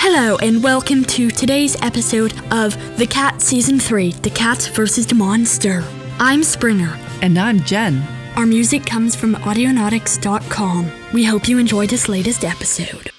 Hello, and welcome to today's episode of The Cat Season 3 The Cats vs. the Monster. I'm Springer. And I'm Jen. Our music comes from Audionautics.com. We hope you enjoy this latest episode.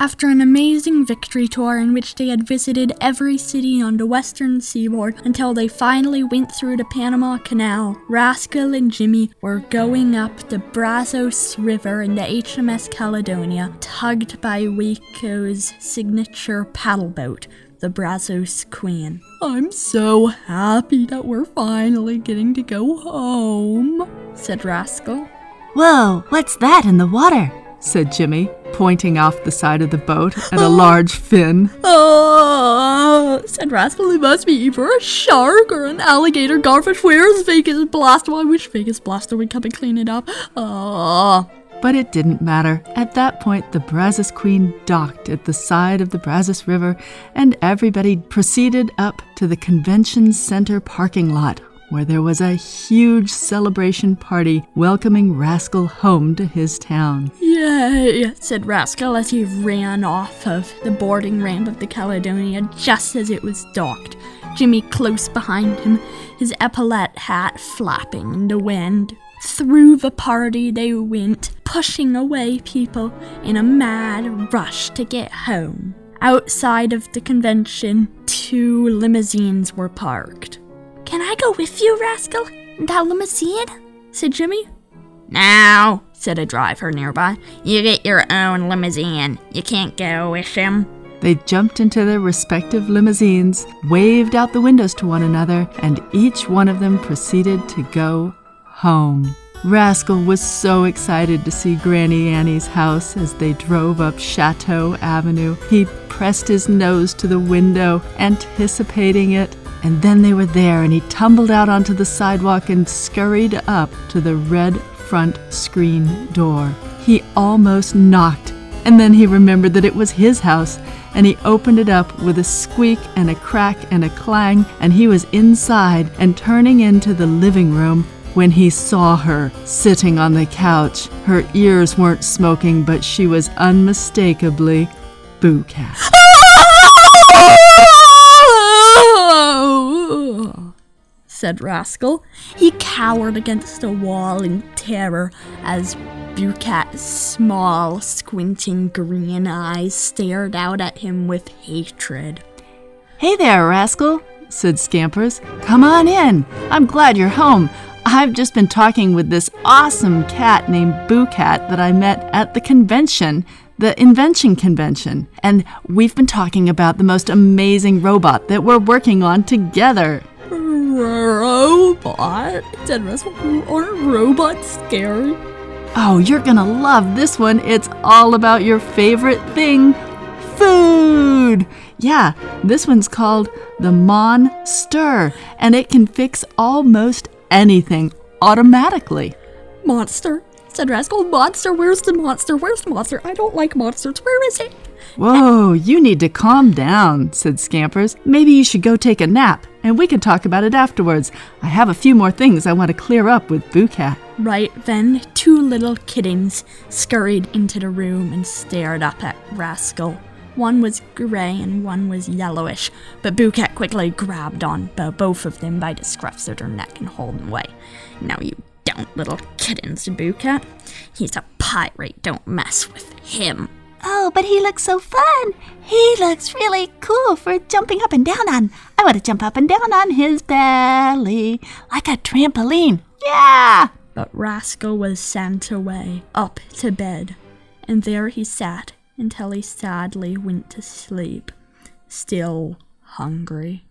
After an amazing victory tour in which they had visited every city on the western seaboard until they finally went through the Panama Canal, Rascal and Jimmy were going up the Brazos River in the HMS Caledonia, tugged by Waco's signature paddle boat, the Brazos Queen. I'm so happy that we're finally getting to go home, said Rascal. Whoa, what's that in the water? said Jimmy, pointing off the side of the boat at a oh. large fin. Ah, oh, said Rascal. It must be either a shark or an alligator. Garfish, where's Vegas Blaster? I wish Vegas Blaster would come and clean it up. Oh. But it didn't matter. At that point, the Brazos Queen docked at the side of the Brazos River, and everybody proceeded up to the convention center parking lot, where there was a huge celebration party welcoming Rascal home to his town. Yay, said Rascal as he ran off of the boarding ramp of the Caledonia just as it was docked. Jimmy close behind him, his epaulette hat flapping in the wind. Through the party they went, pushing away people in a mad rush to get home. Outside of the convention, two limousines were parked. I go with you, Rascal? In that limousine? said Jimmy. No, said a driver nearby. You get your own limousine. You can't go with him. They jumped into their respective limousines, waved out the windows to one another, and each one of them proceeded to go home. Rascal was so excited to see Granny Annie's house as they drove up Chateau Avenue. He pressed his nose to the window, anticipating it, and then they were there, and he tumbled out onto the sidewalk and scurried up to the red front screen door. He almost knocked, and then he remembered that it was his house, and he opened it up with a squeak and a crack and a clang, and he was inside and turning into the living room when he saw her sitting on the couch. Her ears weren't smoking, but she was unmistakably Boo Cat. said Rascal. He cowered against a wall in terror as Bucat's small, squinting green eyes stared out at him with hatred. Hey there, Rascal, said Scampers. Come on in. I'm glad you're home. I've just been talking with this awesome cat named Boo Cat that I met at the convention, the Invention Convention. And we've been talking about the most amazing robot that we're working on together. Robot? Rascal. Aren't robots scary? Oh, you're gonna love this one. It's all about your favorite thing food. Yeah, this one's called the MON-Stir, and it can fix almost anything automatically. Monster? Said Rascal. Oh, monster? Where's the monster? Where's the monster? I don't like monsters. Where is it? Whoa, you need to calm down, said Scampers. Maybe you should go take a nap, and we can talk about it afterwards. I have a few more things I want to clear up with Boo Cat. Right then, two little kittens scurried into the room and stared up at Rascal. One was gray and one was yellowish, but Boocat quickly grabbed on both of them by the scruffs of their neck and hauled them away. Now you don't, little kittens, Boocat. He's a pirate. Don't mess with him. Oh, but he looks so fun. He looks really cool for jumping up and down on. I want to jump up and down on his belly like a trampoline. Yeah! But Rascal was sent away, up to bed, and there he sat until he sadly went to sleep, still hungry.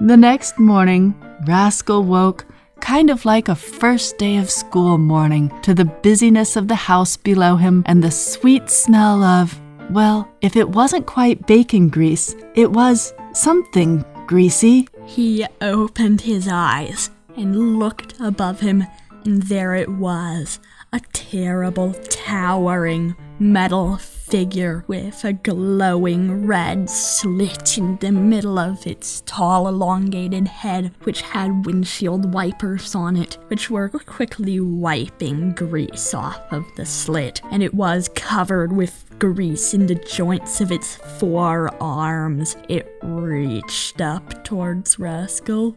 The next morning, Rascal woke kind of like a first day of school morning to the busyness of the house below him and the sweet smell of, well, if it wasn't quite bacon grease, it was something greasy. He opened his eyes and looked above him, and there it was a terrible, towering metal figure with a glowing red slit in the middle of its tall, elongated head, which had windshield wipers on it, which were quickly wiping grease off of the slit, and it was covered with grease in the joints of its forearms. It reached up towards Rascal.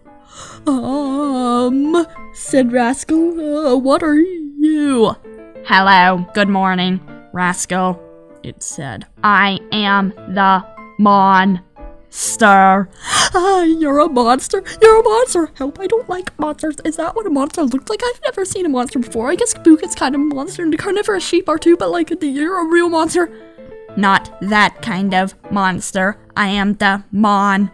Um, said Rascal, uh, what are you? Hello, good morning, Rascal, it said. I am the monster. Ah, you're a monster. You're a monster. Help, I don't like monsters. Is that what a monster looks like? I've never seen a monster before. I guess Spook is kind of a monster and the carnivorous sheep are too, but like, you're a real monster. Not that kind of monster. I am the MON-Stir,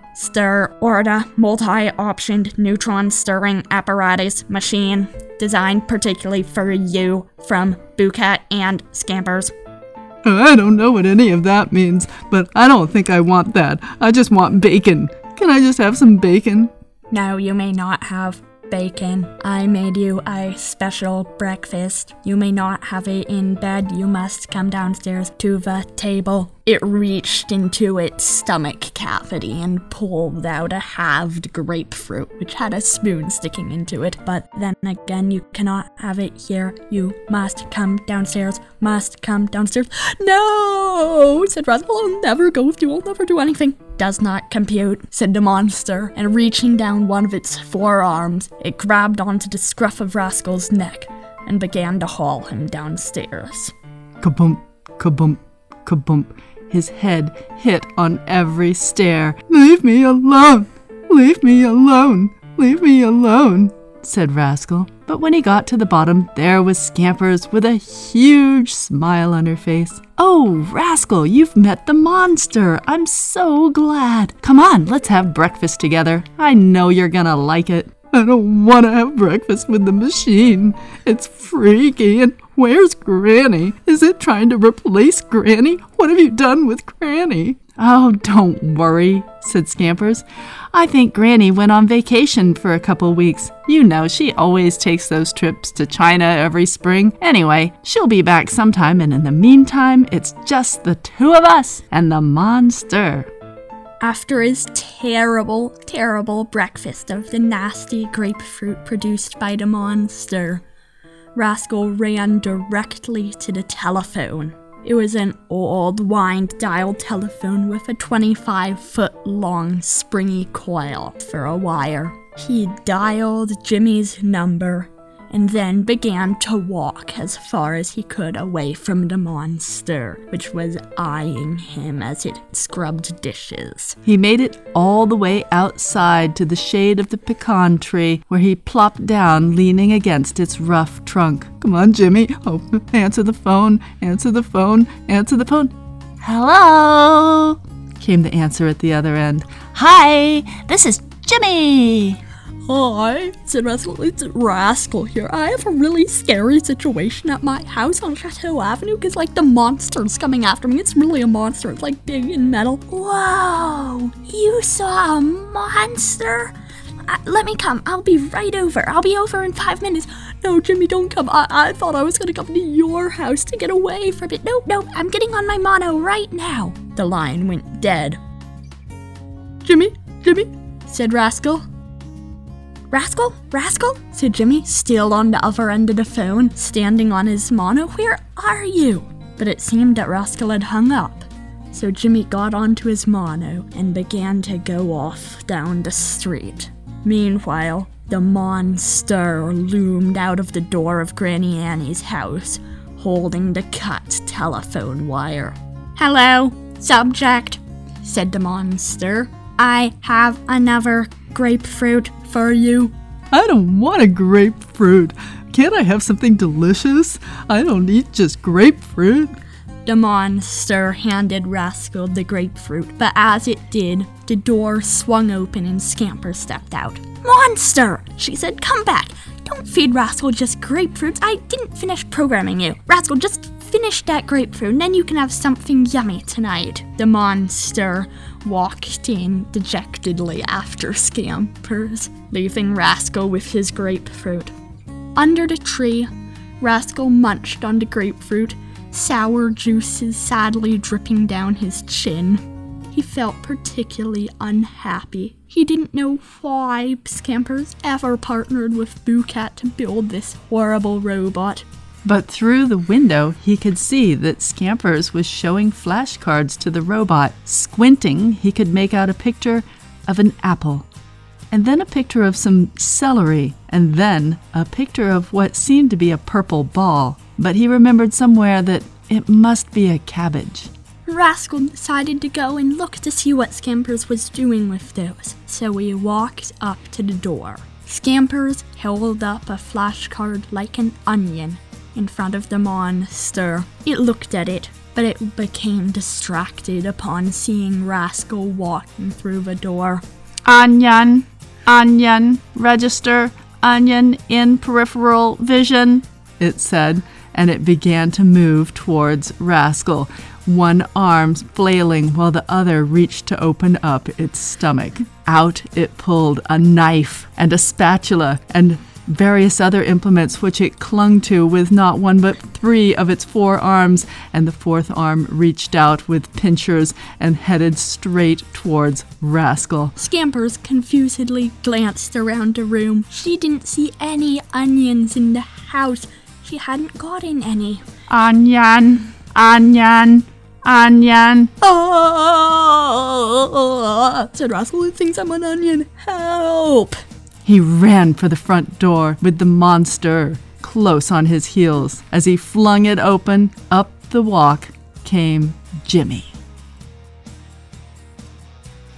or the multi-optioned neutron stirring apparatus machine, designed particularly for you from Boocat and Scampers. I don't know what any of that means, but I don't think I want that. I just want bacon. Can I just have some bacon? No, you may not have bacon. I made you a special breakfast. You may not have it in bed. You must come downstairs to the table. It reached into its stomach cavity and pulled out a halved grapefruit, which had a spoon sticking into it. But then again, you cannot have it here. You must come downstairs. Must come downstairs. No, said Rascal. I'll never go with you. I'll never do anything. Does not compute, said the monster, and reaching down one of its forearms, it grabbed onto the scruff of Rascal's neck and began to haul him downstairs. Kabump, kabump, kabump. His head hit on every stair. Leave me alone! Leave me alone! Leave me alone! said Rascal. But when he got to the bottom, there was Scampers with a huge smile on her face. Oh, Rascal, you've met the monster! I'm so glad! Come on, let's have breakfast together. I know you're gonna like it. I don't want to have breakfast with the machine. It's freaky. And where's Granny? Is it trying to replace Granny? What have you done with Granny? Oh, don't worry, said Scampers. I think Granny went on vacation for a couple weeks. You know, she always takes those trips to China every spring. Anyway, she'll be back sometime, and in the meantime, it's just the two of us and the monster. After his terrible, terrible breakfast of the nasty grapefruit produced by the monster, Rascal ran directly to the telephone. It was an old wind dial telephone with a 25 foot long springy coil for a wire. He dialed Jimmy's number and then began to walk as far as he could away from the monster, which was eyeing him as it scrubbed dishes. He made it all the way outside to the shade of the pecan tree, where he plopped down, leaning against its rough trunk. Come on, Jimmy. Oh, answer the phone, answer the phone, answer the phone. Hello? Came the answer at the other end. Hi, this is Jimmy. Hi, said Rascal. It's Rascal here. I have a really scary situation at my house on Chateau Avenue because, like, the monster's coming after me. It's really a monster. It's, like, big and metal. Whoa, you saw a monster? Uh, let me come. I'll be right over. I'll be over in five minutes. No, Jimmy, don't come. I, I thought I was going to come to your house to get away from it. Nope, nope. I'm getting on my mono right now. The line went dead. Jimmy, Jimmy, said Rascal. Rascal? Rascal? said Jimmy, still on the other end of the phone, standing on his mono. Where are you? But it seemed that Rascal had hung up. So Jimmy got onto his mono and began to go off down the street. Meanwhile, the monster loomed out of the door of Granny Annie's house, holding the cut telephone wire. Hello, subject, said the monster. I have another grapefruit for you. I don't want a grapefruit. Can't I have something delicious? I don't eat just grapefruit. The monster handed Rascal the grapefruit, but as it did, the door swung open and Scamper stepped out. Monster! She said, Come back. Don't feed Rascal just grapefruits. I didn't finish programming you. Rascal, just finish that grapefruit and then you can have something yummy tonight. The monster walked in dejectedly after Scampers, leaving Rascal with his grapefruit. Under the tree, Rascal munched on the grapefruit sour juices sadly dripping down his chin. He felt particularly unhappy. He didn't know why Scampers ever partnered with Boocat to build this horrible robot. But through the window, he could see that Scampers was showing flashcards to the robot. Squinting, he could make out a picture of an apple, and then a picture of some celery, and then a picture of what seemed to be a purple ball. But he remembered somewhere that it must be a cabbage. Rascal decided to go and look to see what Scampers was doing with those, so he walked up to the door. Scampers held up a flashcard like an onion in front of the monster. It looked at it, but it became distracted upon seeing Rascal walking through the door. Onion, onion, register, onion in peripheral vision, it said, and it began to move towards Rascal, one arm flailing while the other reached to open up its stomach. Out it pulled a knife and a spatula and various other implements which it clung to with not one but three of its four arms, and the fourth arm reached out with pincers and headed straight towards Rascal. Scampers confusedly glanced around the room. She didn't see any onions in the house. She hadn't gotten any. Onion, onion, onion. Oh, said Rascal. It thinks I'm an onion. Help! He ran for the front door with the monster close on his heels. As he flung it open, up the walk came Jimmy.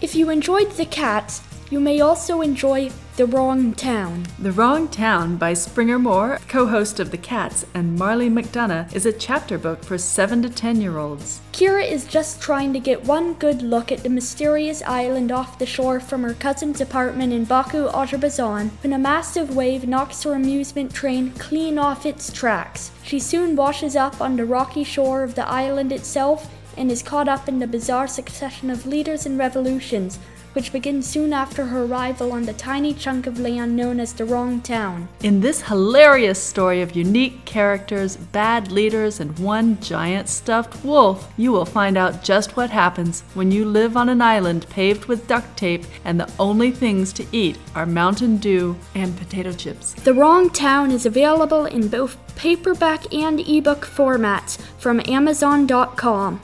If you enjoyed The Cats, you may also enjoy The Wrong Town. The Wrong Town by Springer Moore, co host of The Cats, and Marley McDonough, is a chapter book for 7 to 10 year olds. Kira is just trying to get one good look at the mysterious island off the shore from her cousin's apartment in Baku, Azerbaijan, when a massive wave knocks her amusement train clean off its tracks. She soon washes up on the rocky shore of the island itself and is caught up in the bizarre succession of leaders and revolutions, which begins soon after her arrival on the tiny chunk of land known as the Wrong Town. In this hilarious story of unique characters, bad leaders, and one giant stuffed wolf, you will find out just what happens when you live on an island paved with duct tape and the only things to eat are Mountain Dew and potato chips. The Wrong Town is available in both paperback and ebook formats from Amazon.com.